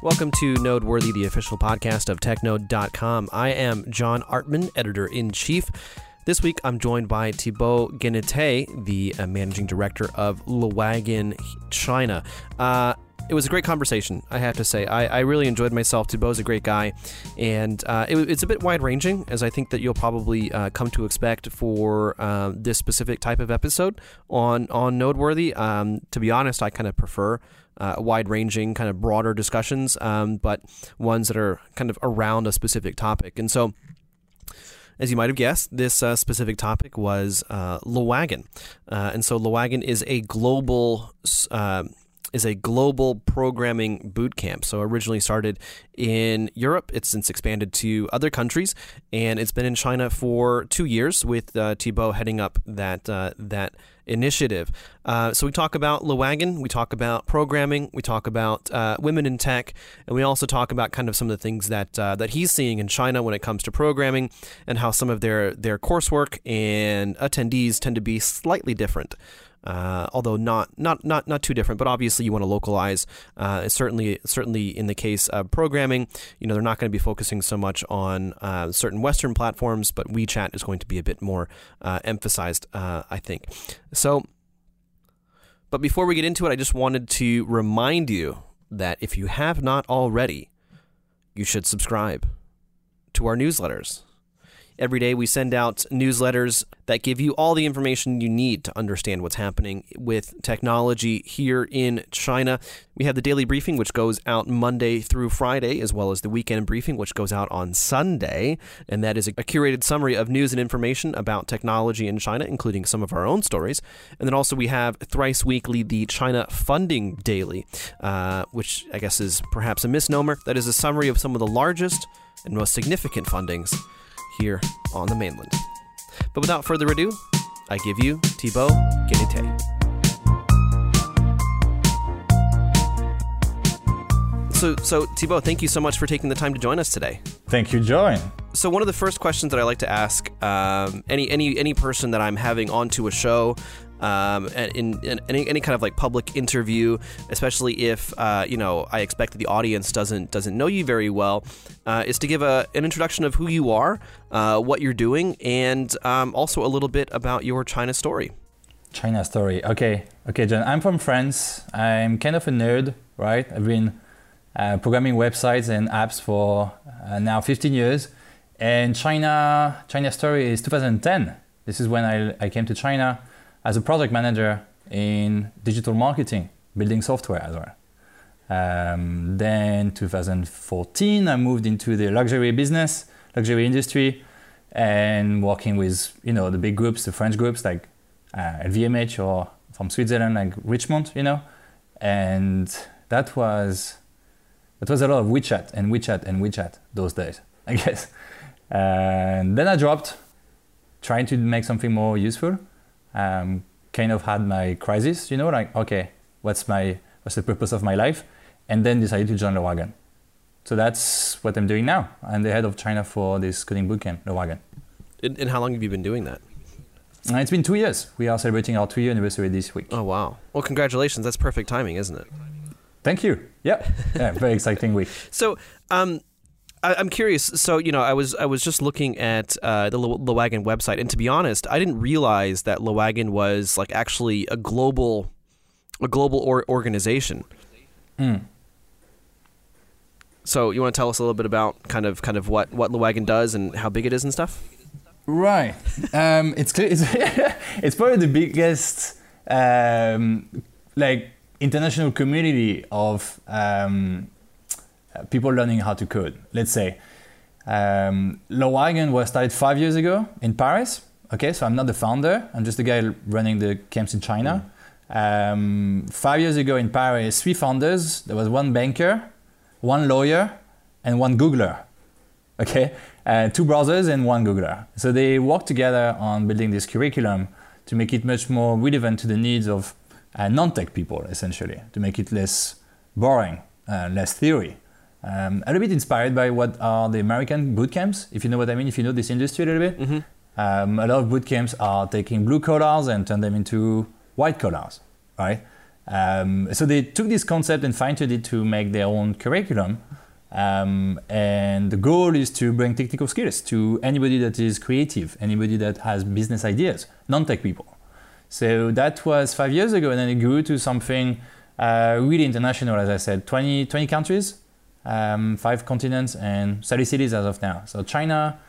Welcome to Nodeworthy, the official podcast of TechNode.com. I am John Artman, editor in chief. This week, I'm joined by Thibaut Genaitay, the uh, managing director of Le Wagon China. Uh, it was a great conversation, I have to say. I, I really enjoyed myself. Thibaut's a great guy, and uh, it, it's a bit wide ranging, as I think that you'll probably uh, come to expect for uh, this specific type of episode on on Nodeworthy. Um, to be honest, I kind of prefer. Uh, wide ranging, kind of broader discussions, um, but ones that are kind of around a specific topic. And so, as you might have guessed, this uh, specific topic was uh, Le Wagon. Uh, and so Le Wagon is a global uh, is a global programming boot camp. So originally started in Europe, it's since expanded to other countries, and it's been in China for two years with uh, Thibaut heading up that uh, that initiative. Uh, so we talk about Le Wagon, we talk about programming, we talk about uh, women in tech, and we also talk about kind of some of the things that uh, that he's seeing in China when it comes to programming, and how some of their their coursework and attendees tend to be slightly different. Uh, although not not not not too different, but obviously you want to localize. Uh, certainly, certainly in the case of programming, you know they're not going to be focusing so much on uh, certain Western platforms, but WeChat is going to be a bit more uh, emphasized, uh, I think. So, but before we get into it, I just wanted to remind you that if you have not already, you should subscribe to our newsletters. Every day we send out newsletters that give you all the information you need to understand what's happening with technology here in China. We have the daily briefing, which goes out Monday through Friday, as well as the weekend briefing, which goes out on Sunday. And that is a curated summary of news and information about technology in China, including some of our own stories. And then also we have thrice weekly the China Funding Daily, uh, which I guess is perhaps a misnomer. That is a summary of some of the largest and most significant fundings here on the mainland. But without further ado, I give you Thibaut Genaitay. So, so Thibaut, thank you so much for taking the time to join us today. Thank you, John. So, one of the first questions that I like to ask um, any any any person that I'm having onto a show um, in, in, any, any kind of like public interview, especially if uh, you know I expect that the audience doesn't doesn't know you very well, uh, is to give a, an introduction of who you are, uh, what you're doing, and um, also a little bit about your China story. China story. Okay, okay, John. I'm from France. I'm kind of a nerd, right? I've been uh, programming websites and apps for uh, now 15 years. And China, China story is 2010. This is when I, I came to China as a project manager in digital marketing, building software as well. Um, then 2014, I moved into the luxury business, luxury industry, and working with you know the big groups, the French groups like uh, LVMH or from Switzerland like Richemont, you know, and that was that was a lot of WeChat and WeChat and WeChat those days, I guess. And then I dropped, trying to make something more useful um, kind of had my crisis, you know, like, okay, what's my what's the purpose of my life? And then decided to join the wagon. So that's what I'm doing now. I'm the head of China for this coding bootcamp, Le Wagon. And, and how long have you been doing that? Uh, it's been two years. We are celebrating our two year anniversary this week. Oh wow! Well, congratulations. That's perfect timing, isn't it? Thank you. Yeah, yeah, very exciting week. So, um, I, am curious. So you know, I was I was just looking at uh, the Le Wagon website, and to be honest, I didn't realize that Le Wagon was like actually a global, a global or- organization. Mm. So you want to tell us a little bit about kind of kind of what what Le Wagon does and how big it is and stuff? Right. um, it's clear. It's, it's probably the biggest um, like international community of um, people learning how to code. Let's say um, was started five years ago in Paris. Okay, so I'm not the founder. I'm just the guy running the camps in China. Mm. Um, five years ago in Paris, three founders. There was one banker, one lawyer, and one Googler. Okay, uh, two brothers and one Googler. So they worked together on building this curriculum to make it much more relevant to the needs of uh, non-tech people, essentially, to make it less boring, uh, less theory. Um, a little bit inspired by what are the American boot camps, if you know what I mean, if you know this industry a little bit. Mm-hmm. Um, a lot of boot camps are taking blue collars and turn them into white collars, right? Um, so they took this concept and fine-tuned it to make their own curriculum. Um, and the goal is to bring technical skills to anybody that is creative, anybody that has business ideas, non-tech people. So that was five years ago, and then it grew to something uh, really international, as I said, 20, 20 countries, um, five continents, and 30 cities as of now. So China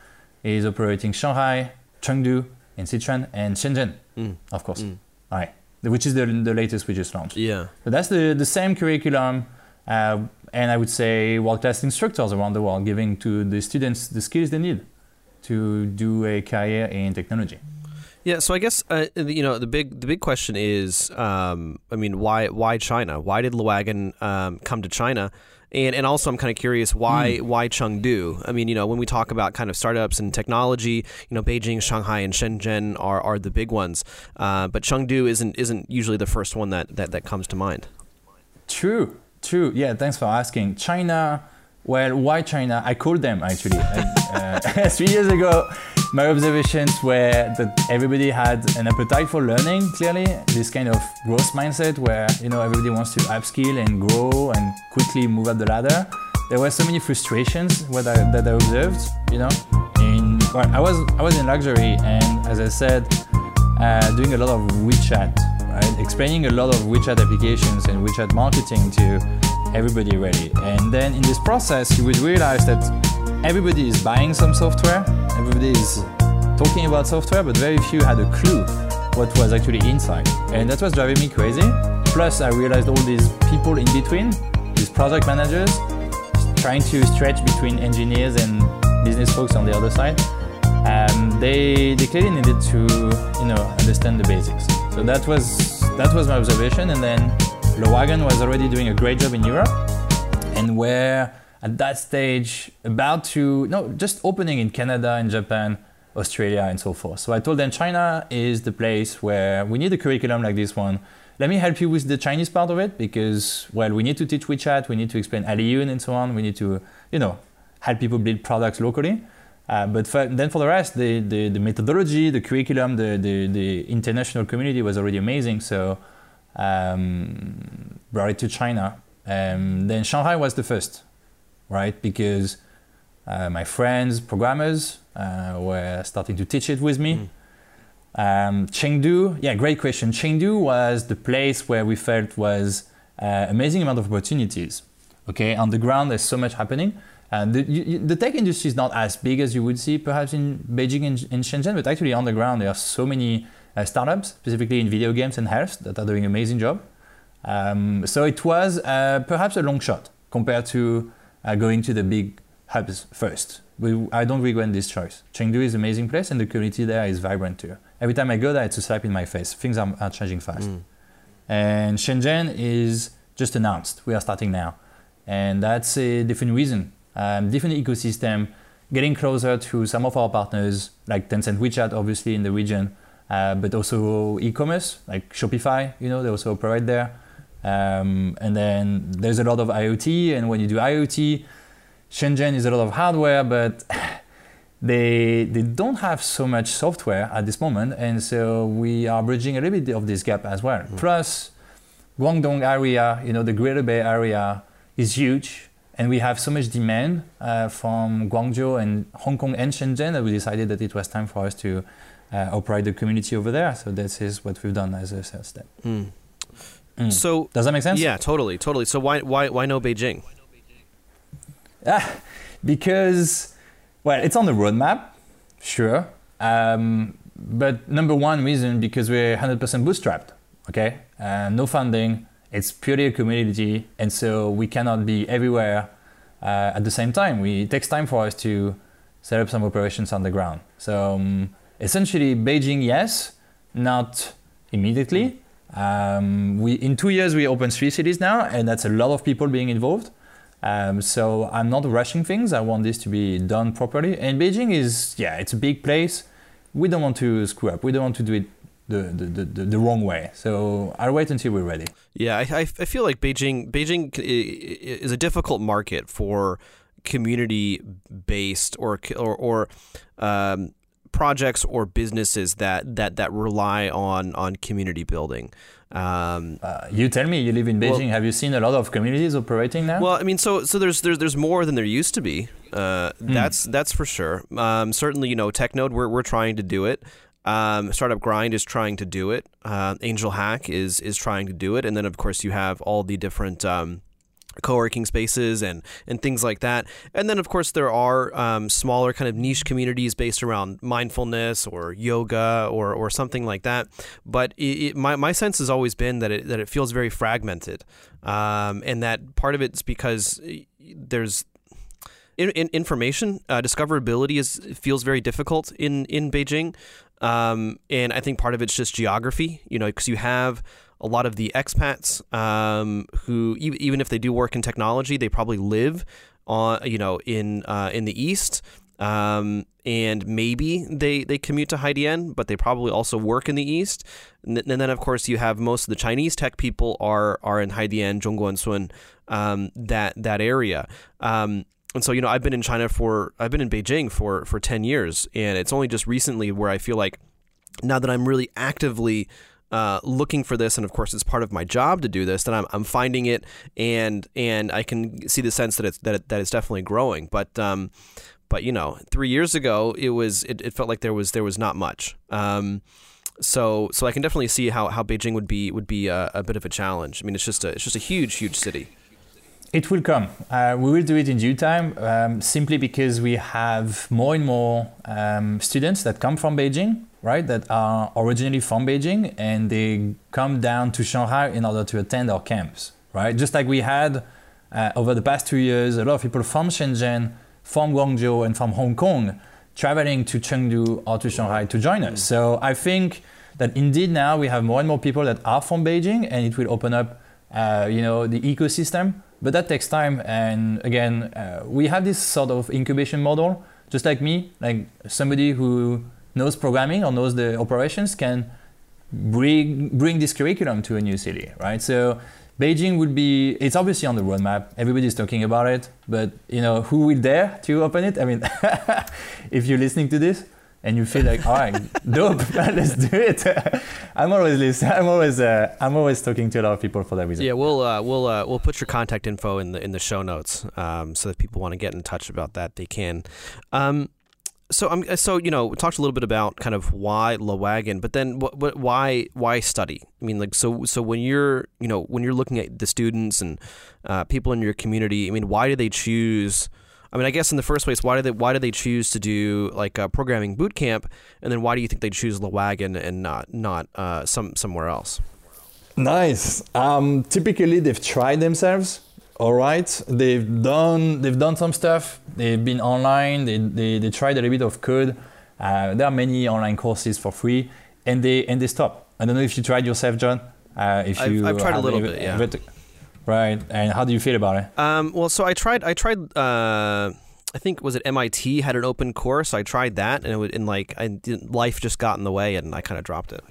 is operating Shanghai, Chengdu, and Sichuan, and Shenzhen, mm. of course. Mm. All right, which is the, the latest we just launched. Yeah. So that's the, the same curriculum. Uh, and I would say world-class instructors around the world, giving to the students the skills they need to do a career in technology. Yeah, so I guess uh, you know the big the big question is, um, I mean, why why China? Why did Le Wagon um, come to China? And and also I'm kind of curious why mm. why Chengdu? I mean, you know, when we talk about kind of startups and technology, you know, Beijing, Shanghai, and Shenzhen are, are the big ones, uh, but Chengdu isn't isn't usually the first one that, that that comes to mind. True, true. Yeah, thanks for asking. China. Well, why China? I called them actually uh, three years ago my observations were that everybody had an appetite for learning clearly. This kind of growth mindset where you know everybody wants to upskill and grow and quickly move up the ladder. There were so many frustrations I, that I observed you know in well, I was I was in luxury and as I said uh, doing a lot of WeChat right? Explaining a lot of WeChat applications and WeChat marketing to everybody really. And then in this process you would realize that everybody is buying some software, everybody is talking about software, but very few had a clue what was actually inside. And that was driving me crazy. Plus, I realized all these people in between, these project managers, trying to stretch between engineers and business folks on the other side. Um, they, they clearly needed to you know understand the basics. So that was that was my observation. And then Le Wagon was already doing a great job in Europe, and where at that stage about to no just opening in Canada and Japan, Australia and so forth. So I told them China is the place where we need a curriculum like this one. Let me help you with the Chinese part of it because well we need to teach WeChat, we need to explain Aliyun and so on. We need to you know help people build products locally. Uh, but for, then for the rest, the, the, the, methodology, the curriculum, the, the, the international community was already amazing. So um, brought it to China. Um, then Shanghai was the first right? Because uh, my friends, programmers, uh, were starting to teach it with me. Mm. Um, Chengdu, yeah, great question. Chengdu was the place where we felt was uh, amazing amount of opportunities. Okay, on the ground there's so much happening. And the, you, the tech industry is not as big as you would see perhaps in Beijing and in Shenzhen, but actually on the ground there are so many uh, startups, specifically in video games and health, that are doing an amazing job. Um, so it was uh, perhaps a long shot compared to uh, going to the big hubs first. We, I don't regret this choice. Chengdu is an amazing place and the community there is vibrant too. Every time I go there, it's a slap in my face. Things are, are changing fast. Mm. And Shenzhen is just announced. We are starting now. And that's a different reason. Um, different ecosystem, getting closer to some of our partners, like Tencent WeChat, obviously, in the region, uh, but also e-commerce, like Shopify, you know, they also operate there. Um, and then there's a lot of IoT, and when you do IoT, Shenzhen is a lot of hardware, but they they don't have so much software at this moment, and so we are bridging a little bit of this gap as well. Mm. Plus, Guangdong area, you know, the Greater Bay Area is huge, and we have so much demand uh, from Guangzhou and Hong Kong and Shenzhen that we decided that it was time for us to uh, operate the community over there. So this is what we've done as a sales step. Mm. Mm. So does that make sense? Yeah, totally, totally. So why why why no Beijing? Ah, because well, it's on the roadmap, sure. Um, but number one reason because we're 100% bootstrapped. Okay, uh, no funding. It's purely a community, and so we cannot be everywhere uh, at the same time. We, it takes time for us to set up some operations on the ground. So um, essentially, Beijing, yes, not immediately. Um, we in two years we opened three cities now, and that's a lot of people being involved. Um, so I'm not rushing things. I want this to be done properly. And Beijing is yeah, it's a big place. We don't want to screw up. We don't want to do it the, the, the, the, wrong way. So I'll wait until we're ready. Yeah, I, I feel like Beijing Beijing is a difficult market for community based or or, or um, projects or businesses that that that rely on on community building. Um, uh, you tell me, you live in Beijing. Well, Have you seen a lot of communities operating now? Well, I mean, so so there's there's there's more than there used to be. Uh, mm. That's that's for sure. Um, certainly, you know, TechNode, we're we're trying to do it. Um, Startup Grind is trying to do it. Uh, Angel Hack is is trying to do it, and then of course you have all the different um, co-working spaces and and things like that. And then of course there are um, smaller kind of niche communities based around mindfulness or yoga or or something like that. But it, it, my, my sense has always been that it that it feels very fragmented. Um, and that part of it's because there's in, in information uh, discoverability is feels very difficult in in Beijing. Um, and I think part of it's just geography you know because you have a lot of the expats um, who even if they do work in technology, they probably live on you know in uh, in the east. Um, and maybe they, they commute to Haidian, but they probably also work in the east. And, and, then, of course, you have most of the Chinese tech people are are in Haidian, Zhongguancun, um, that that area. Um, and so, you know, I've been in China for I've been in Beijing for for ten years, and it's only just recently where I feel like now that I'm really actively uh, looking for this, and of course, it's part of my job to do this. That I'm, I'm finding it, and and I can see the sense that it's that, it, that it's definitely growing. But um, but you know, three years ago, it was it, it felt like there was there was not much. Um, so so I can definitely see how, how Beijing would be would be a, a bit of a challenge. I mean, it's just a it's just a huge huge city. It will come. Uh, we will do it in due time, um, simply because we have more and more um, students that come from Beijing right, that are originally from Beijing and they come down to Shanghai in order to attend our camps, right? Just like we had uh, over the past two years, a lot of people from Shenzhen, from Guangzhou, and from Hong Kong traveling to Chengdu or to Shanghai to join us. So I think that indeed now we have more and more people that are from Beijing and it will open up, uh, you know, the ecosystem. But that takes time. And again, uh, we have this sort of incubation model, just like me, like somebody who knows programming or knows the operations can bring bring this curriculum to a new city, right? So Beijing would be it's obviously on the roadmap. Everybody's talking about it, but you know who will dare to open it? I mean, if you're listening to this and you feel like, all right, dope, let's do it. I'm always listening. I'm always uh, I'm always talking to a lot of people for that reason. Yeah, we'll uh, we'll uh, we'll put your contact info in the in the show notes, um, so that people want to get in touch about that they can. Um, so I'm so you know we talked a little bit about kind of why Le Wagon, but then what, what why why study? I mean, like so so when you're you know when you're looking at the students and uh, people in your community, I mean, why do they choose? I mean, I guess in the first place, why do they why do they choose to do like a programming boot camp, and then why do you think they choose Le Wagon and not not uh, some somewhere else? Nice. Um, typically, they've tried themselves all right. They've done they've done some stuff. They've been online. They, they, they tried a little bit of code. Uh, there are many online courses for free and they and they stop. I don't know if you tried yourself john uh, if you I've, I've tried a little bit yeah. right and how do you feel about it? Um, well so i tried i tried uh, I think was it MIT had an open course. I tried that, and it was in like I, life just got in the way, and I kind of dropped it.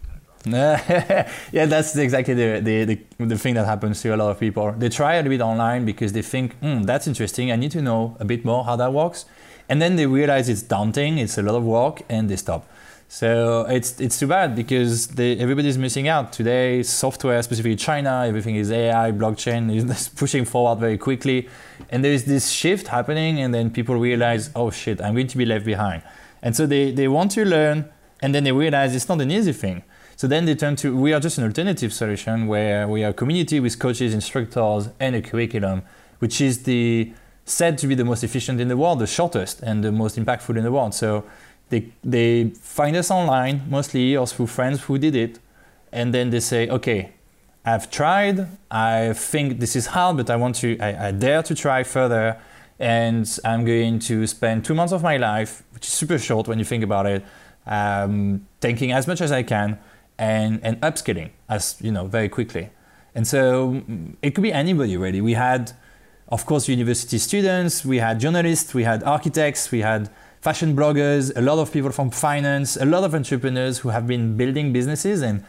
yeah, that's exactly the, the, the, the, thing that happens to a lot of people. They try a bit online because they think, hmm, that's interesting. I need to know a bit more how that works. And then they realize it's daunting, it's a lot of work, and they stop. So it's, it's too bad because they, everybody's missing out. Today, software, specifically China, everything is AI, blockchain, is pushing forward very quickly. And there is this shift happening, and then people realize, oh shit, I'm going to be left behind. And so they, they want to learn, and then they realize it's not an easy thing. So then they turn to, we are just an alternative solution where we are a community with coaches, instructors, and a curriculum, which is the said to be the most efficient in the world, the shortest and the most impactful in the world. So they, they find us online mostly or through friends who did it. And then they say, okay, I've tried. I think this is hard, but I want to, I, I dare to try further. And I'm going to spend two months of my life, which is super short when you think about it, um, thinking as much as I can and, and upskilling as you know very quickly. And so mm, it could be anybody really. We had, of course, university students, we had journalists, we had architects, we had fashion bloggers, a lot of people from finance, a lot of entrepreneurs who have been building businesses and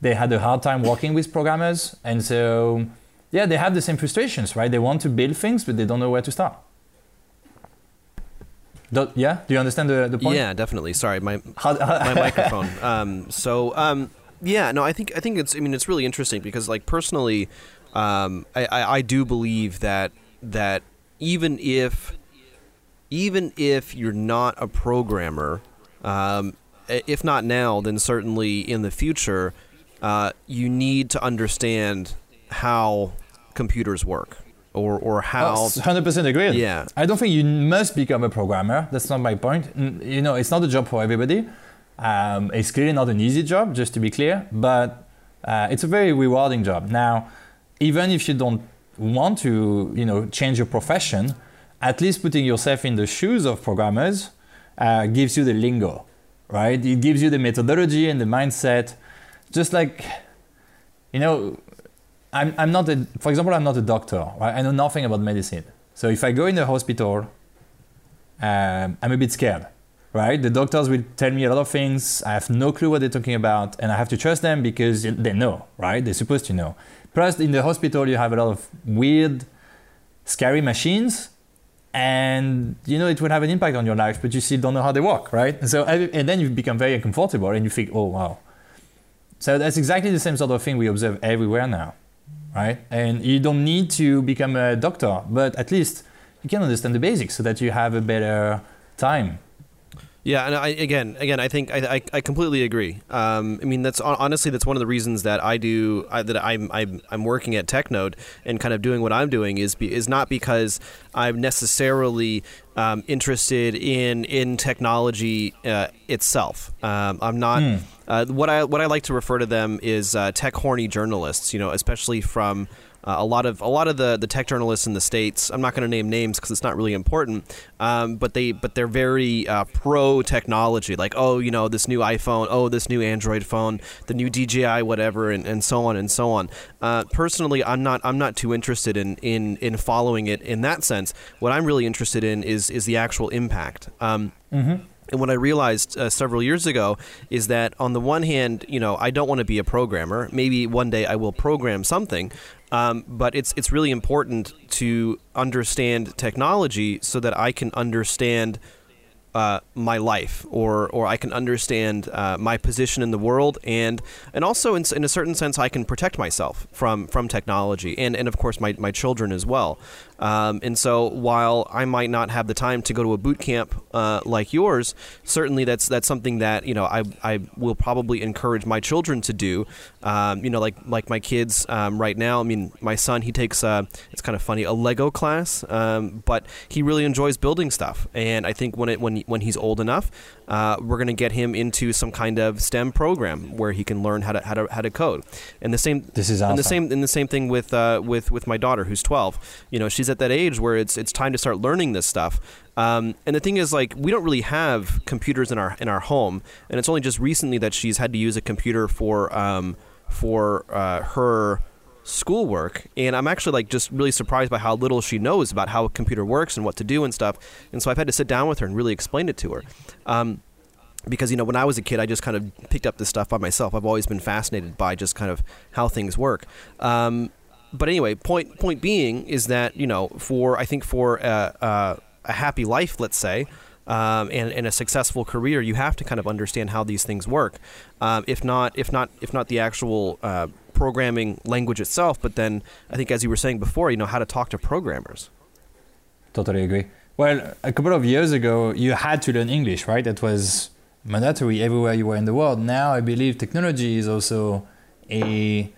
they had a hard time working with programmers. And so, yeah, they have the same frustrations, right? They want to build things, but they don't know where to start. Do, yeah, do you understand the, the point? Yeah, definitely. Sorry, my my microphone. Um, so um, yeah, no, I think I think it's. I mean, it's really interesting because, like, personally, um, I, I, I do believe that that even if even if you're not a programmer, um, if not now, then certainly in the future, uh, you need to understand how computers work or or how. Hundred percent agree. Yeah. I don't think you must become a programmer. That's not my point. You know, it's not a job for everybody. Um, it's clearly not an easy job, just to be clear, but uh, it's a very rewarding job. Now, even if you don't want to, you know, change your profession, at least putting yourself in the shoes of programmers uh, gives you the lingo, right? It gives you the methodology and the mindset. Just like, you know, I'm, I'm not a, for example, I'm not a doctor, right? I know nothing about medicine. So if I go in the hospital, um, I'm a bit scared, right? The doctors will tell me a lot of things. I have no clue what they're talking about, and I have to trust them because they know, right? They're supposed to know. Plus, in the hospital, you have a lot of weird, scary machines, and you know it will have an impact on your life, but you still don't know how they work, right? So, and then you become very uncomfortable, and you think, oh wow. So that's exactly the same sort of thing we observe everywhere now, right? And you don't need to become a doctor, but at least you can understand the basics so that you have a better time. Yeah, and I, again, again, I think I, I, I completely agree. Um, I mean, that's honestly that's one of the reasons that I do I, that I'm, I'm I'm working at TechNode and kind of doing what I'm doing is be, is not because I'm necessarily um, interested in in technology uh, itself. Um, I'm not. Uh, what I what I like to refer to them is uh, tech horny journalists. You know, especially from uh, a lot of a lot of the, the tech journalists in the states. I'm not going to name names because it's not really important. Um, but they but they're very uh, pro technology. Like oh you know this new iPhone, oh this new Android phone, the new DJI whatever, and, and so on and so on. Uh, personally, I'm not I'm not too interested in, in in following it in that sense. What I'm really interested in is is the actual impact. Um, and what I realized uh, several years ago is that on the one hand, you know, I don't want to be a programmer. Maybe one day I will program something, um, but it's it's really important to understand technology so that I can understand uh, my life, or or I can understand uh, my position in the world, and and also in, in a certain sense, I can protect myself from from technology, and and of course my my children as well. Um, and so while I might not have the time to go to a boot camp uh, like yours, certainly that's that's something that you know I I will probably encourage my children to do. Um, you know, like like my kids um, right now. I mean, my son he takes uh, it's kind of funny a Lego class, um, but he really enjoys building stuff, and I think when it when when he's old enough, uh, we're going to get him into some kind of STEM program where he can learn how to how to how to code. And the same This is awesome. and the same and the same thing with uh, with with my daughter who's 12. You know, she's at that age where it's it's time to start learning this stuff. Um, and the thing is, like, we don't really have computers in our in our home, and it's only just recently that she's had to use a computer for um, for uh, her schoolwork and i'm actually like just really surprised by how little she knows about how a computer works and what to do and stuff and so i've had to sit down with her and really explain it to her um, because you know when I was a kid, I just kind of picked up this stuff by myself. I've always been fascinated by just kind of how things work. Um, but anyway, point point being is that you know for I think for a, a, a happy life, let's say. Um, and, and a successful career, you have to kind of understand how these things work. Um, if not, if not, if not the actual uh, programming language itself, but then I think, as you were saying before, you know how to talk to programmers. Totally agree. Well, a couple of years ago, you had to learn English, right? That was mandatory everywhere you were in the world. Now, I believe technology is also a,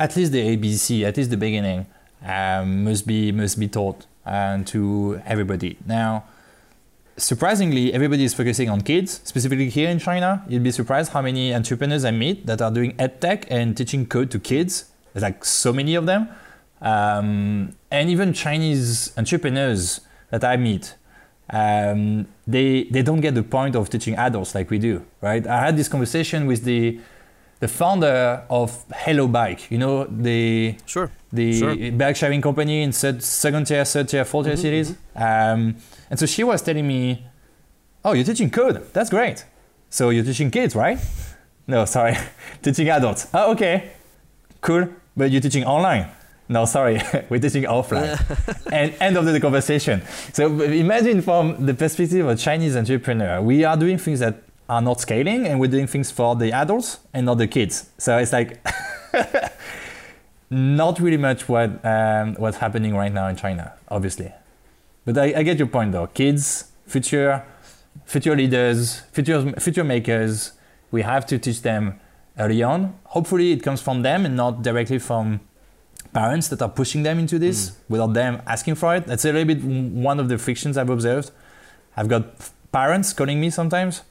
at least the ABC, at least the beginning, um, must be must be taught um, to everybody. Now, surprisingly, everybody is focusing on kids, specifically here in China. You'd be surprised how many entrepreneurs I meet that are doing edtech and teaching code to kids. There's like so many of them. Um, and even Chinese entrepreneurs that I meet, um, they, they don't get the point of teaching adults like we do, right? I had this conversation with the, the founder of Hello Bike, you know, the, Sure. the Sure. bike sharing company in second tier, third tier, fourth tier Mm-hmm, cities. Um, and so she was telling me, "Oh, you're teaching code. That's great. So you're teaching kids, right? No, sorry, teaching adults. Oh, okay, cool. But you're teaching online. no, sorry, we're teaching offline. and end of the conversation. So imagine from the perspective of a Chinese entrepreneur, we are doing things that are not scaling and we're doing things for the adults and not the kids. So it's like not really much what um, what's happening right now in China, obviously. But I, I get your point though. Kids, future, future leaders, future future makers. We have to teach them early on. Hopefully, it comes from them and not directly from parents that are pushing them into this mm. without them asking for it. That's a little bit one of the frictions I've observed. I've got parents calling me sometimes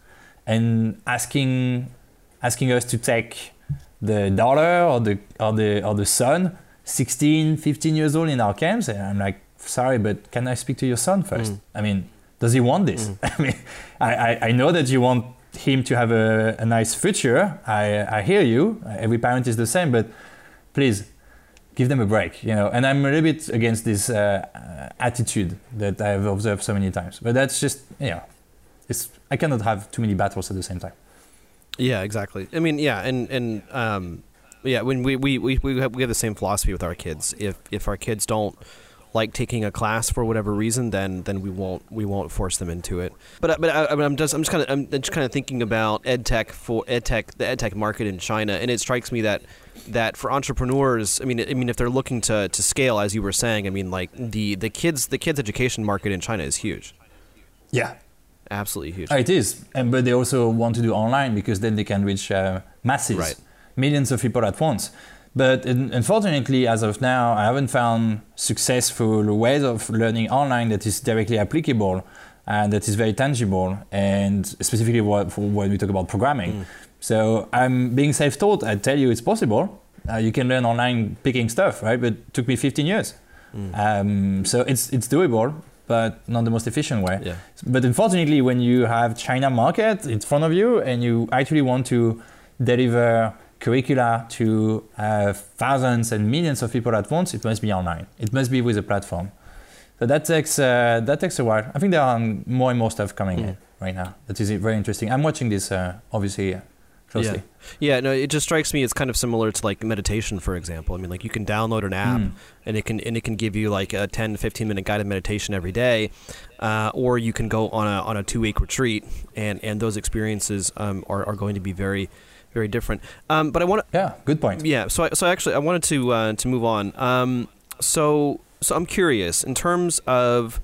and asking asking us to take the daughter or the or the or the son 16 15 years old in our camps. And i'm like sorry but can i speak to your son first? Mm. i mean does he want this? Mm. i mean I, I, I know that you want him to have a, a nice future. I, I hear you. Every parent is the same but please give them a break you know. And i'm a little bit against this uh, attitude that i've observed so many times. But that's just you know it's i cannot have too many battles at the same time yeah, exactly. I mean, yeah, and and um, yeah, when we we we we have, we have the same philosophy with our kids. If if our kids don't like taking a class for whatever reason, then then we won't we won't force them into it. But but I, I am just I'm just kind of I'm just kind of thinking about ed tech for ed tech the ed tech market in China, and it strikes me that that for entrepreneurs, I mean I mean if they're looking to to scale, as you were saying, I mean like the the kids the kids education market in China is huge. Yeah, absolutely huge. it is, and but they also want to do online because then they can reach uh, masses, right. millions of people at once. But unfortunately, as of now, I haven't found successful ways of learning online that is directly applicable and that is very tangible, and specifically what, when we talk about programming. Mm. So I'm being self-taught. I tell you, it's possible. Uh, you can learn online picking stuff, right? But it took me 15 years. Mm. Um, so it's it's doable but not the most efficient way. Yeah. But unfortunately, when you have China market in front of you and you actually want to deliver curricula to uh, thousands and millions of people at once, it must be online. It must be with a platform. So that takes uh, that takes a while. I think there are more and more stuff coming mm. in right now. That is very interesting. I'm watching this uh, obviously Yeah. yeah, no, it just strikes me it's kind of similar to like meditation, for example. I mean, like you can download an app mm. and it can and it can give you like a 10 15 minute guided meditation every day, uh, or you can go on a on a two week retreat, and and those experiences um, are are going to be very very different. Um, but I want to. Yeah, good point. Yeah, so I, so actually I wanted to uh, to move on. Um, so so I'm curious in terms of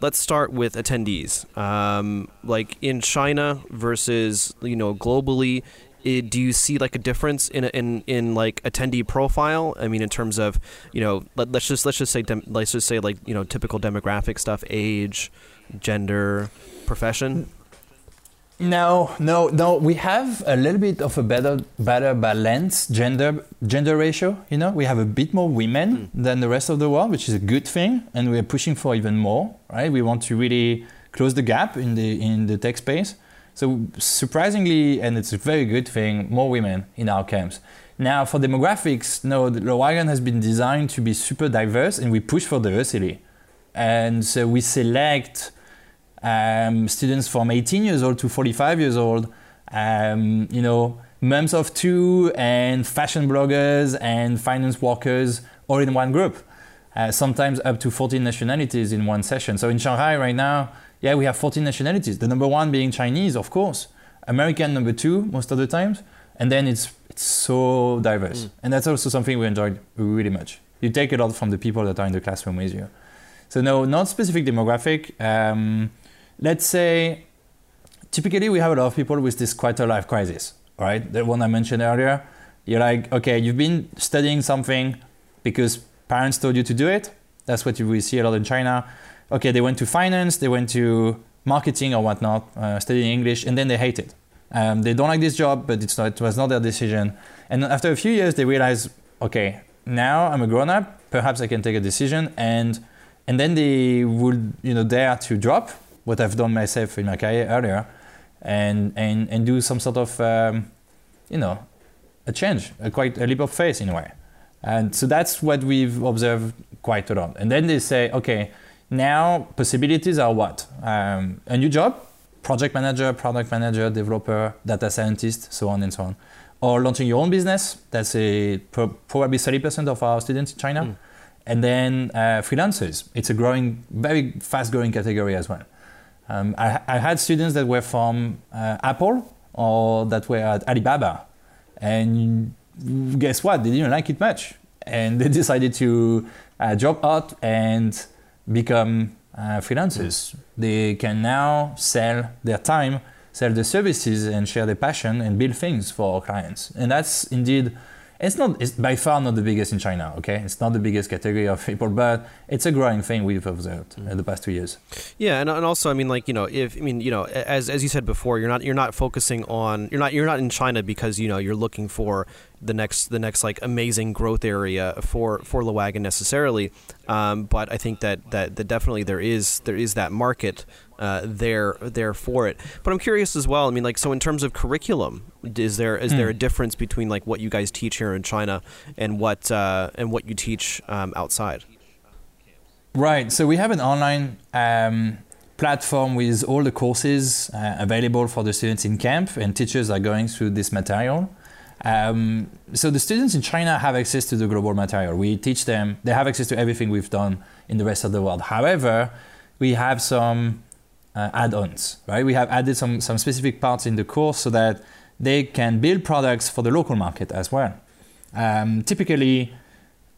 let's start with attendees. Um, like in China versus you know globally, it, do you see like a difference in in in like attendee profile? I mean, in terms of you know, let, us just let's just say dem, let's just say like you know typical demographic stuff, age, gender, profession. No, no, no. We have a little bit of a better, better balanced gender gender ratio. You know, we have a bit more women mm. than the rest of the world, which is a good thing, and we're pushing for even more. Right? We want to really close the gap in the in the tech space. So surprisingly, and it's a very good thing, more women in our camps. Now for demographics, no, the Le Wagon has been designed to be super diverse and we push for diversity. And so we select um, students from 18 years old to 45 years old, um, you know, moms of two and fashion bloggers and finance workers all in one group. Uh, sometimes up to 14 nationalities in one session. So in Shanghai right now, yeah, we have 14 nationalities. The number one being Chinese, of course. American number two most of the times. And then it's it's so diverse. Mm. And that's also something we enjoyed really much. You take a lot from the people that are in the classroom with you. So no, not specific demographic. Um, let's say typically we have a lot of people with this quarter life crisis, right? The one I mentioned earlier. You're like, okay, you've been studying something because parents told you to do it. That's what you will see a lot in China okay, they went to finance, they went to marketing or whatnot, uh, studying English, and then they hate it. Um, they don't like this job, but it's not, it was not their decision. And after a few years, they realize, okay, now I'm a grown up, perhaps I can take a decision, and and then they would you know dare to drop what I've done myself in my career earlier, and and and do some sort of um, you know a change, a quite a leap of faith in a way. And so that's what we've observed quite a lot. And then they say, okay, now, possibilities are what? Um, a new job, project manager, product manager, developer, data scientist, so on and so on. Or launching your own business. That's a pro- probably 30% of our students in China. Mm. and then uh, freelancers. It's a growing, very fast-growing category as well. Um, I, I, had students that were from uh, Apple or that were at Alibaba, and guess what? They didn't like it much, and they decided to uh, drop out and become uh, freelancers. They can now sell their time, sell their services, and share their passion and build things for clients. And that's indeed it's not it's by far not the biggest in China. Okay, it's not the biggest category of people, but it's a growing thing we've observed mm-hmm. in the past two years. Yeah, and, and also I mean like you know if I mean you know as as you said before, you're not you're not focusing on you're not you're not in China because you know you're looking for the next the next like amazing growth area for for Le Wagon necessarily, um, but I think that, that that definitely there is there is that market uh, there there for it. But I'm curious as well. I mean, like, so in terms of curriculum, is there is there a hmm. difference between like what you guys teach here in China and what uh, and what you teach um, outside? Right. So we have an online um, platform with all the courses uh, available for the students in camp, and teachers are going through this material. Um, so the students in China have access to the global material. We teach them; they have access to everything we've done in the rest of the world. However, we have some uh, add-ons, right? We have added some, some specific parts in the course so that they can build products for the local market as well. Um, typically,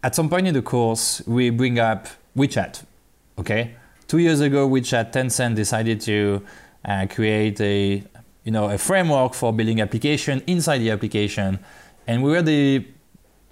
at some point in the course, we bring up WeChat, okay? Two years ago, WeChat, Tencent decided to uh, create a, you know, a framework for building application inside the application. And we were the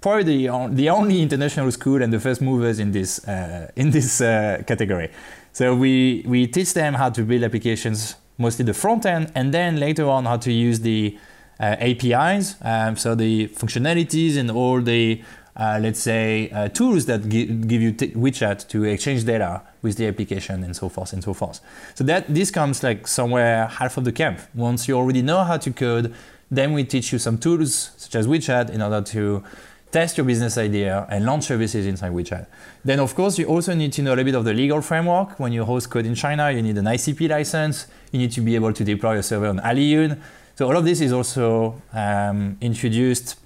probably the, only international school and the first movers in this, uh, in this uh, category. So we, we teach them how to build applications, mostly the front end, and then later on how to use the uh, APIs, um, so the functionalities and all the, uh, let's say, uh, tools that give, give you t- WeChat to exchange data with the application and so forth and so forth. So that this comes like somewhere half of the camp. Once you already know how to code, then we teach you some tools such as WeChat in order to test your business idea and launch services inside WeChat. Then, of course, you also need to know a little bit of the legal framework. When you host code in China, you need an ICP license. You need to be able to deploy a server on Aliyun. So all of this is also um, introduced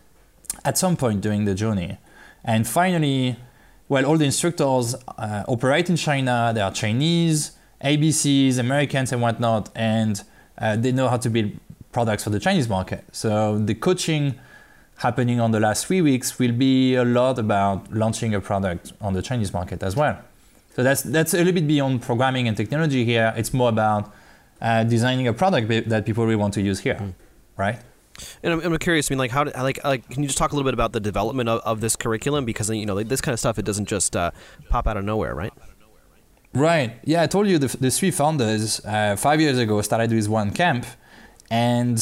at some point during the journey. And finally, well, all the instructors uh, operate in China. They are Chinese, ABCs, Americans, and whatnot, and uh, they know how to build products for the Chinese market. So the coaching happening on the last three weeks will be a lot about launching a product on the Chinese market as well. So that's that's a little bit beyond programming and technology here. It's more about uh, designing a product that people really want to use here, mm. right? And I'm, I'm, curious. I mean, like, how, do, like, like, can you just talk a little bit about the development of, of this curriculum? Because you know, like, this kind of stuff, it doesn't just uh, pop out of nowhere, right? Right. Yeah, I told you the, the three founders uh, five years ago started with one camp, and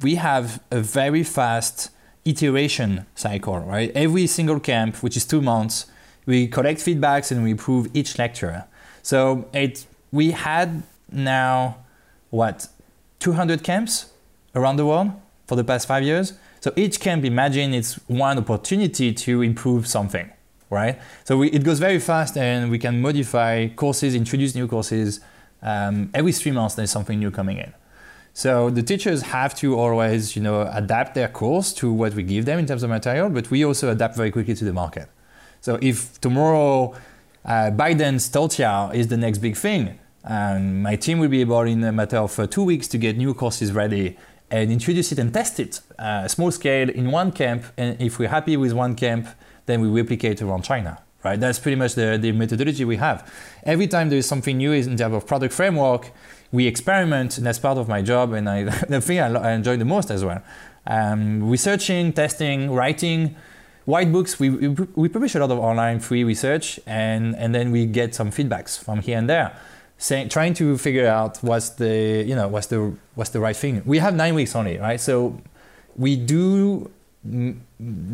we have a very fast iteration cycle, right? Every single camp, which is two months, we collect feedbacks and we improve each lecture. So it we had now what 200 camps around the world for the past five years. So each camp, imagine it's one opportunity to improve something, right? So we, it goes very fast, and we can modify courses, introduce new courses. Um, every three months, there's something new coming in. So the teachers have to always, you know, adapt their course to what we give them in terms of material, but we also adapt very quickly to the market. So if tomorrow uh, ByteDance's Toutiao is the next big thing, and my team will be able in a matter of uh, two weeks to get new courses ready and introduce it and test it uh, small scale in one camp. And if we're happy with one camp, then we replicate around China. Right? That's pretty much the, the methodology we have. Every time there is something new in terms of product framework, we experiment, and that's part of my job, and I, the thing I, I enjoy the most as well. Um, researching, testing, writing, white books. We, we, we, publish a lot of online free research, and, and then we get some feedbacks from here and there, saying, trying to figure out what's the you know what's the what's the right thing. We have nine weeks only, right? So we do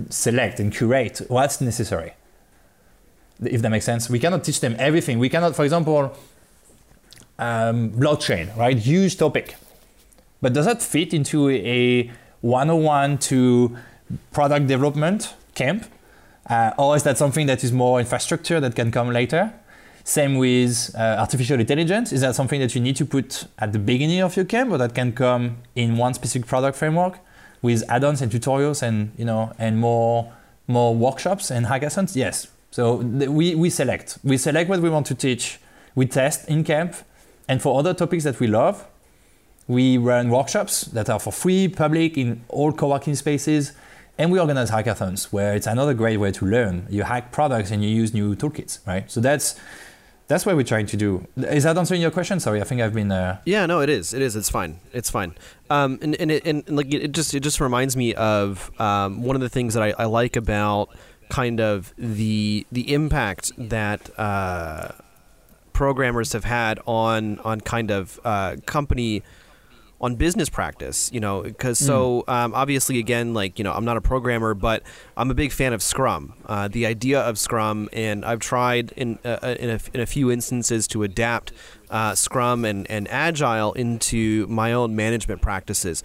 select and curate what's necessary. If that makes sense, we cannot teach them everything. We cannot, for example um, blockchain, right? Huge topic. But does that fit into a 101 to product development camp? Uh, or is that something that is more infrastructure that can come later? Same with uh, artificial intelligence. Is that something that you need to put at the beginning of your camp or that can come in one specific product framework with add-ons and tutorials and, you know, and more, more workshops and hackathons? Yes. So we, we select. We select what we want to teach. We test in camp. And for other topics that we love, we run workshops that are for free, public, in all co-working spaces. And we organize hackathons where it's another great way to learn. You hack products and you use new toolkits, right? So that's that's what we're trying to do. Is that answering your question? Sorry, I think I've been. Uh... Yeah, no, it is. It is. It's fine. It's fine. Um, and and, it, and like it just it just reminds me of um, one of the things that I, I like about kind of the the impact that uh, programmers have had on on kind of uh, company on business practice you know because so um, obviously again like you know i'm not a programmer but i'm a big fan of scrum. Uh, the idea of scrum and i've tried in, uh, uh in, a, in a few instances to adapt uh, scrum and, and agile into my own management practices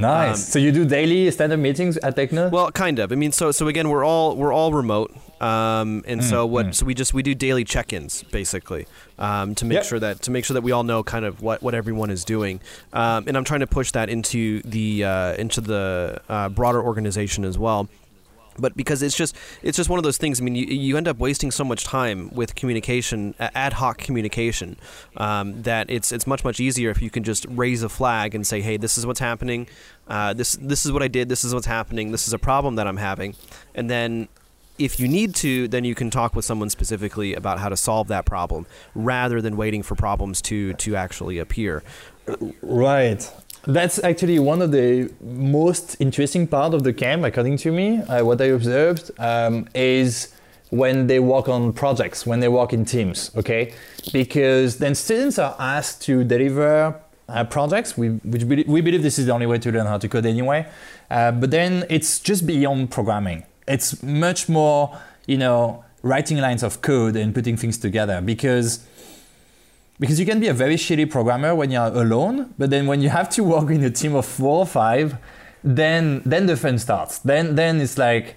Nice. Um, so you do daily stand-up meetings at TechNode? Well, kind of. I mean, so so again, we're all we're all remote, um, and mm, so what? Mm. So we just we do daily check-ins basically um, to make yep. sure that to make sure that we all know kind of what, what everyone is doing, um, and I'm trying to push that into the uh, into the uh, broader organization as well but because it's just it's just one of those things. I mean, you, you end up wasting so much time with communication, ad hoc communication, um, that it's it's much much easier if you can just raise a flag and say, hey, this is what's happening. Uh, this this is what I did. This is what's happening. This is a problem that I'm having, and then. If you need to, then you can talk with someone specifically about how to solve that problem, rather than waiting for problems to to actually appear. Right. That's actually one of the most interesting part of the camp, according to me. Uh, what I observed um, is when they work on projects, when they work in teams, okay? Because then students are asked to deliver uh, projects, we, which we, we believe this is the only way to learn how to code anyway. Uh, but then it's just beyond programming. It's much more, you know, writing lines of code and putting things together because because you can be a very shitty programmer when you're alone, but then when you have to work in a team of four or five, then then the fun starts. Then then it's like,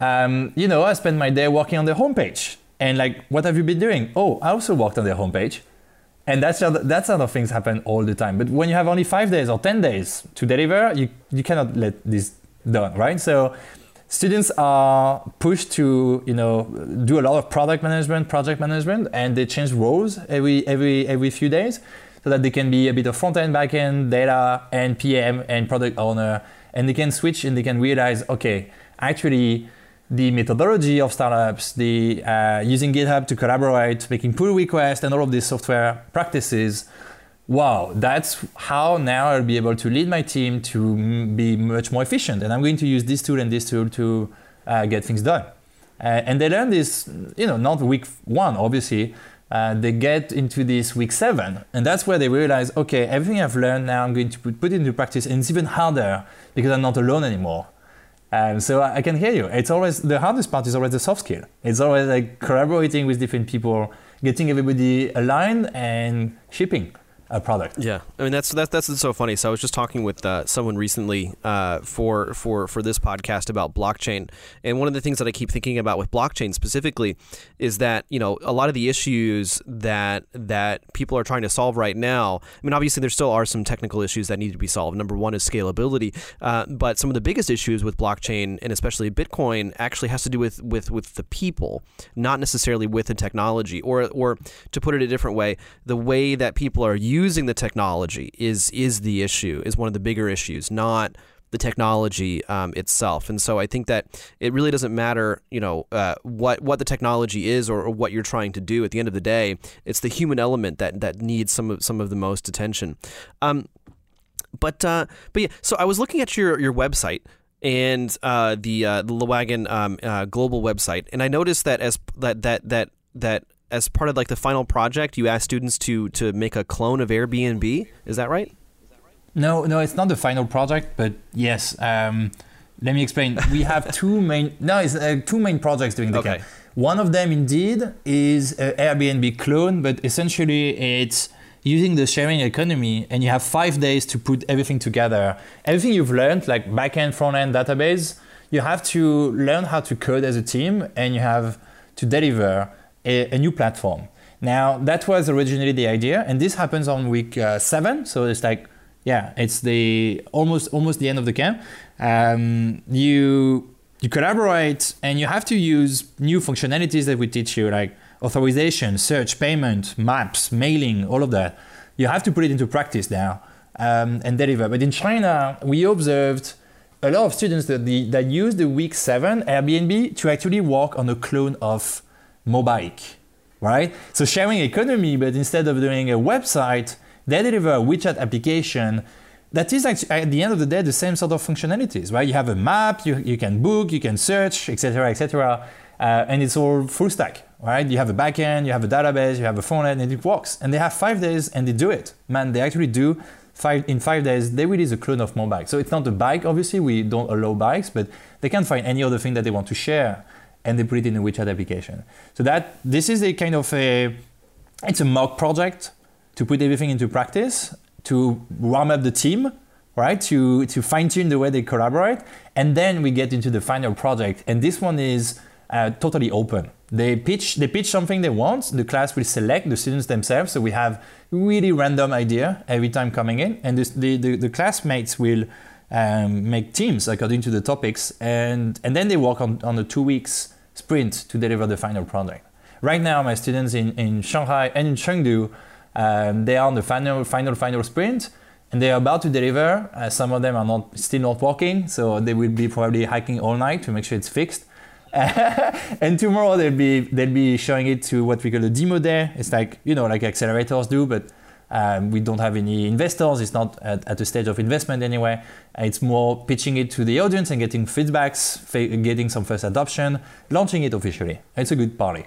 um, you know, I spend my day working on the homepage, and like, what have you been doing? Oh, I also worked on the homepage, and that's other, that sort of things happen all the time. But when you have only five days or ten days to deliver, you you cannot let this done, right? So students are pushed to you know do a lot of product management project management and they change roles every every every few days so that they can be a bit of front end back end data and pm and product owner. And they can switch and they can realize okay actually the methodology of startups the uh, using github to collaborate making pull requests and all of these software practices wow, that's how now I'll be able to lead my team to be much more efficient. And I'm going to use this tool and this tool to uh, get things done. Uh, and they learn this, you know, not week one, obviously. Uh, they get into this week seven. And that's where they realize, okay, everything I've learned now, I'm going to put, put it into practice. And it's even harder because I'm not alone anymore. Um, so I, I can hear you. It's always the hardest part is always the soft skill. It's always like collaborating with different people, getting everybody aligned and shipping a product. Yeah, I mean that's that's that's so funny. So I was just talking with uh, someone recently uh, for for for this podcast about blockchain, and one of the things that I keep thinking about with blockchain specifically is that you know a lot of the issues that that people are trying to solve right now. I mean, obviously there still are some technical issues that need to be solved. Number one is scalability, uh, but some of the biggest issues with blockchain and especially Bitcoin actually has to do with with with the people, not necessarily with the technology. Or or to put it a different way, the way that people are using using the technology is is the issue, is one of the bigger issues, not the technology um, itself. And so I think that it really doesn't matter, you know, uh, what what the technology is or, or, what you're trying to do. At the end of the day, it's the human element that that needs some of some of the most attention. Um, but uh, but yeah, so I was looking at your your website and uh, the uh, the Le Wagon um, uh, global website, and I noticed that as that that that that as part of like the final project, you asked students to to make a clone of Airbnb. Is that right? No, no, it's not the final project, but yes. Um, let me explain. We have two main no, it's uh, two main projects during the okay. camp. One of them indeed is an Airbnb clone, but essentially it's using the sharing economy, and you have five days to put everything together. Everything you've learned, like backend, front end, database, you have to learn how to code as a team, and you have to deliver a, a, new platform. Now that was originally the idea, and this happens on week uh, seven. So it's like, yeah, it's the almost almost the end of the camp. Um, you you collaborate, and you have to use new functionalities that we teach you, like authorization, search, payment, maps, mailing, all of that. You have to put it into practice now um, and deliver. But in China, we observed a lot of students that, the, that use the week seven Airbnb to actually work on a clone of Mobike, right? So sharing economy, but instead of doing a website, they deliver a WeChat application that is actually, at the end of the day the same sort of functionalities, right? You have a map, you, you can book, you can search, etc., etc., uh, and it's all full stack, right? You have a backend, you have a database, you have a end, and it works. And they have five days, and they do it. Man, they actually do five in five days. They release a clone of Mobike. So it's not a bike, obviously. We don't allow bikes, but they can find any other thing that they want to share, and they put it in a WeChat application. So that this is a kind of a it's a mock project to put everything into practice to warm up the team, right? To to fine tune the way they collaborate, and then we get into the final project. And this one is uh, totally open. They pitch they pitch something they want. The class will select the students themselves. So we have really random idea every time coming in, and this, the, the the classmates will. Um, make teams according to the topics, and and then they work on, on a two weeks sprint to deliver the final product. Right now, my students in, in Shanghai and in Chengdu um, they are on the final, final, final sprint, and they are about to deliver. Uh, some of them are not still not working, so they will be probably hiking all night to make sure it's fixed. and tomorrow they'll be they'll be showing it to what we call a demo day. It's like you know like accelerators do, but um, we don't have any investors. It's not at, at a stage of investment anyway. It's more pitching it to the audience and getting feedbacks, getting some first adoption, launching it officially. It's a good party.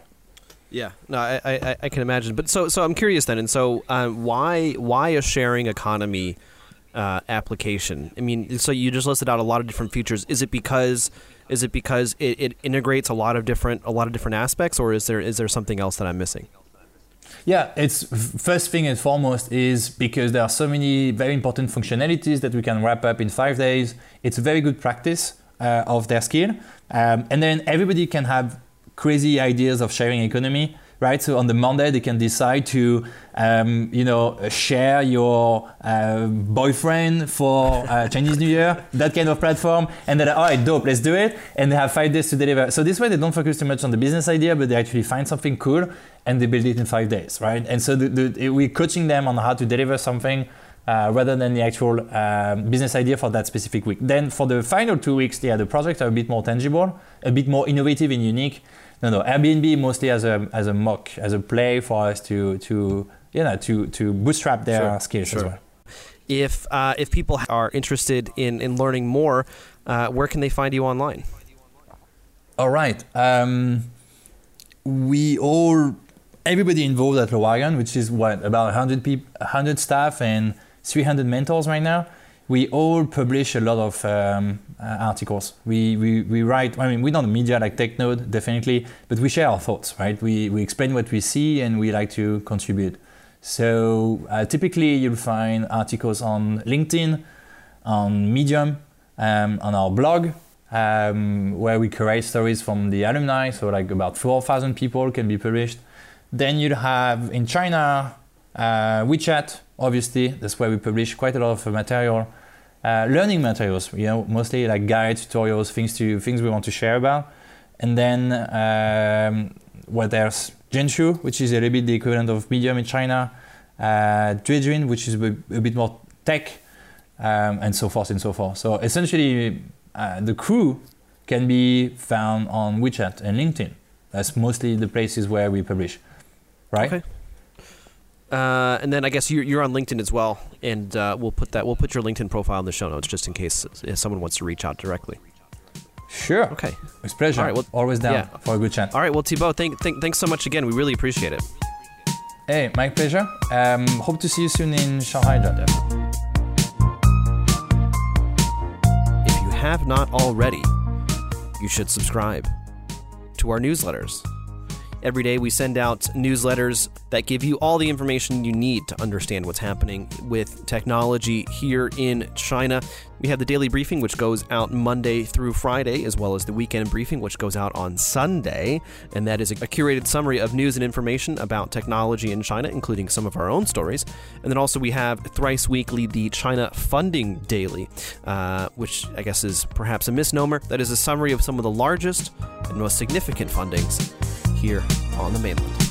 Yeah, no, I, I, I, can imagine. But so so I'm curious then, and so uh, why why a sharing economy uh, application? I mean, so you just listed out a lot of different features. Is it because is it because it, it integrates a lot of different a lot of different aspects, or is there is there something else that I'm missing? Yeah, it's first thing and foremost is because there are so many very important functionalities that we can wrap up in five days. It's a very good practice uh, of their skill, um, and then everybody can have crazy ideas of sharing economy, right? So on the Monday, they can decide to, um, you know, share your uh, boyfriend for uh, Chinese New Year, that kind of platform, and then all right, dope, let's do it, and they have five days to deliver. So this way, they don't focus too much on the business idea, but they actually find something cool and they build it in five days, right? And so the, the, we're coaching them on how to deliver something. Uh, rather than the actual uh, business idea for that specific week. Then for the final two weeks, yeah, the projects are a bit more tangible, a bit more innovative and unique, no, no. Airbnb mostly as a as a mock, as a play for us to to you know to to bootstrap their sure, skills sure. as well. If uh, if people are interested in in learning more, uh, where can they find you online? All right. Um, we all everybody involved at Le Wagon, which is what about 100 people, 100 staff and 300 mentors right now we all publish a lot of um, uh, articles. We, we, we write, I mean, we're not media like TechNode, definitely, but we share our thoughts, right? We, we explain what we see and we like to contribute. So uh, typically you'll find articles on LinkedIn, on Medium, um, on our blog, um, where we curate stories from the alumni. So like about 4,000 people can be published. Then you'll have in China, uh, WeChat, obviously, that's where we publish quite a lot of material uh, learning materials, you know, mostly like guides, tutorials, things to things we want to share about. And then um, what there's Jianshu, which is a little bit the equivalent of Medium in China, uh, which is a, a, bit more tech, um, and so forth and so forth. So essentially, uh, the crew can be found on WeChat and LinkedIn. That's mostly the places where we publish, right? Okay. Uh, and then I guess you're, you're on LinkedIn as well, and uh, we'll put that we'll put your LinkedIn profile in the show notes just in case someone wants to reach out directly. Sure. Okay. It's pleasure. All right. Well, Always down yeah. for a good chat. All right. Well, Thibaut, thank, thank, thanks so much again. We really appreciate it. Hey, my pleasure. Um, hope to see you soon in Shanghai. If you have not already, you should subscribe to our newsletters Every day, we send out newsletters that give you all the information you need to understand what's happening with technology here in China. We have the daily briefing, which goes out Monday through Friday, as well as the weekend briefing, which goes out on Sunday. And that is a curated summary of news and information about technology in China, including some of our own stories. And then also, we have thrice weekly the China Funding Daily, uh, which I guess is perhaps a misnomer. That is a summary of some of the largest and most significant fundings here on the mainland.